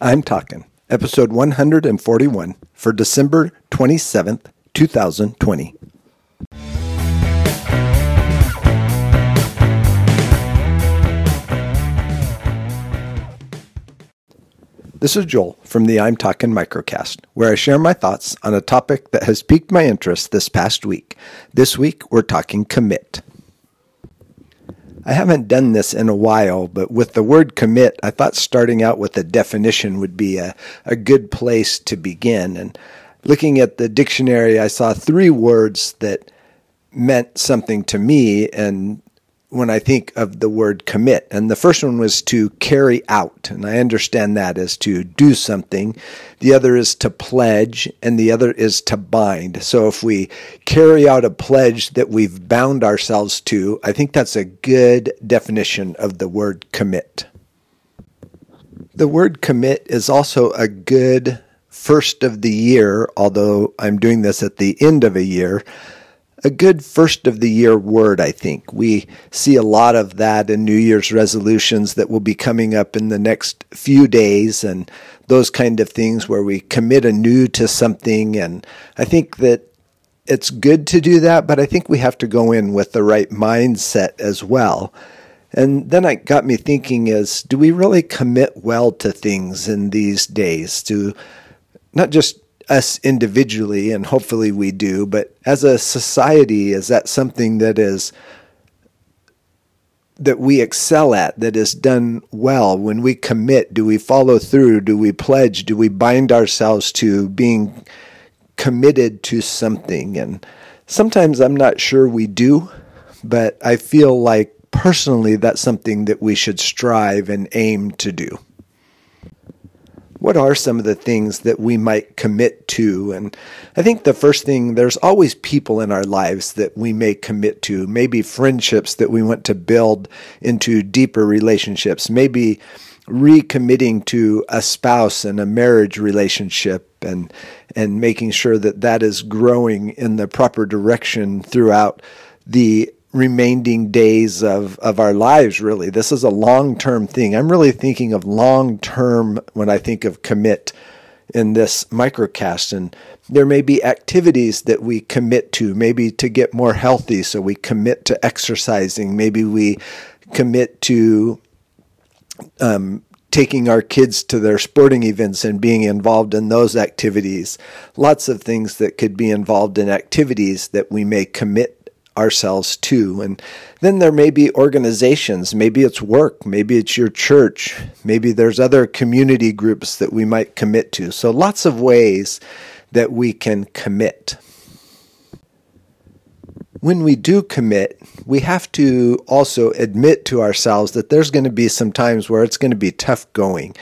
I'm Talking, episode 141 for December 27th, 2020. This is Joel from the I'm Talking Microcast, where I share my thoughts on a topic that has piqued my interest this past week. This week, we're talking commit. I haven't done this in a while, but with the word commit, I thought starting out with a definition would be a, a good place to begin. And looking at the dictionary, I saw three words that meant something to me, and when I think of the word commit. And the first one was to carry out, and I understand that as to do something. The other is to pledge, and the other is to bind. So if we carry out a pledge that we've bound ourselves to, I think that's a good definition of the word commit. The word commit is also a good first of the year, although I'm doing this at the end of a year a good first of the year word, I think. We see a lot of that in New Year's resolutions that will be coming up in the next few days and those kind of things where we commit anew to something. And I think that it's good to do that, but I think we have to go in with the right mindset as well. And then it got me thinking is do we really commit well to things in these days? To not just us individually, and hopefully we do, but as a society, is that something that is that we excel at, that is done well? When we commit, do we follow through? Do we pledge? Do we bind ourselves to being committed to something? And sometimes I'm not sure we do, but I feel like personally that's something that we should strive and aim to do what are some of the things that we might commit to? And I think the first thing, there's always people in our lives that we may commit to, maybe friendships that we want to build into deeper relationships, maybe recommitting to a spouse and a marriage relationship and and making sure that that is growing in the proper direction throughout the remaining days of, of our lives, really. This is a long term thing. I'm really thinking of long term when I think of commit in this microcast. And there may be activities that we commit to, maybe to get more healthy. So we commit to exercising. Maybe we commit to um, taking our kids to their sporting events and being involved in those activities. Lots of things that could be involved in activities that we may commit ourselves to. And then there may be organizations, maybe it's work, maybe it's your church, maybe there's other community groups that we might commit to. So lots of ways that we can commit. When we do commit, we have to also admit to ourselves that there's going to be some times where it's going to be tough going.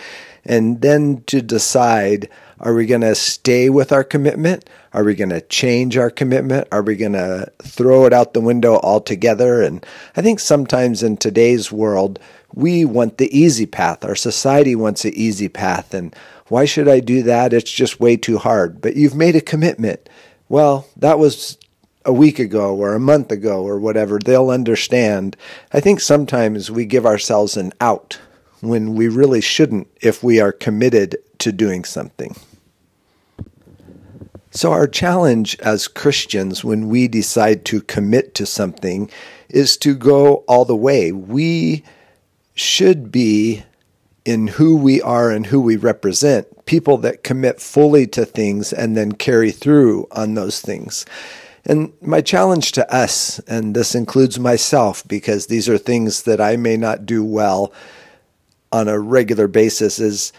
And then to decide are we going to stay with our commitment? Are we going to change our commitment? Are we going to throw it out the window altogether? And I think sometimes in today's world, we want the easy path. Our society wants the easy path. And why should I do that? It's just way too hard. But you've made a commitment. Well, that was a week ago or a month ago or whatever. They'll understand. I think sometimes we give ourselves an out when we really shouldn't if we are committed to doing something. So, our challenge as Christians when we decide to commit to something is to go all the way. We should be in who we are and who we represent, people that commit fully to things and then carry through on those things. And my challenge to us, and this includes myself because these are things that I may not do well on a regular basis, is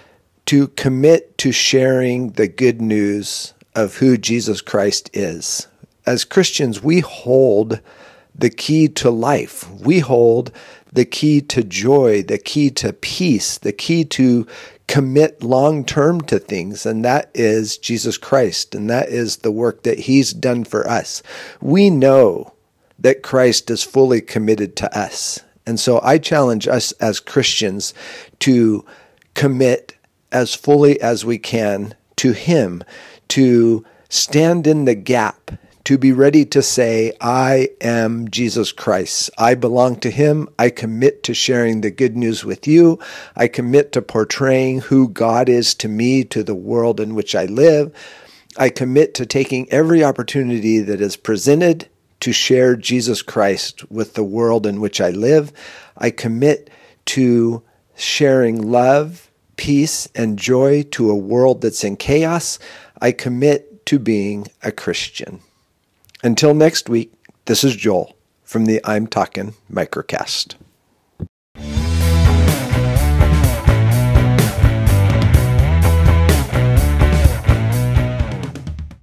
to commit to sharing the good news of who Jesus Christ is. As Christians, we hold the key to life. We hold the key to joy, the key to peace, the key to commit long term to things, and that is Jesus Christ, and that is the work that He's done for us. We know that Christ is fully committed to us. And so I challenge us as Christians to commit as fully as we can to Him, to stand in the gap, to be ready to say, I am Jesus Christ. I belong to Him. I commit to sharing the good news with you. I commit to portraying who God is to me, to the world in which I live. I commit to taking every opportunity that is presented to share Jesus Christ with the world in which I live. I commit to sharing love, peace, and joy to a world that's in chaos. I commit to being a Christian. Until next week, this is Joel from the I'm Talking Microcast.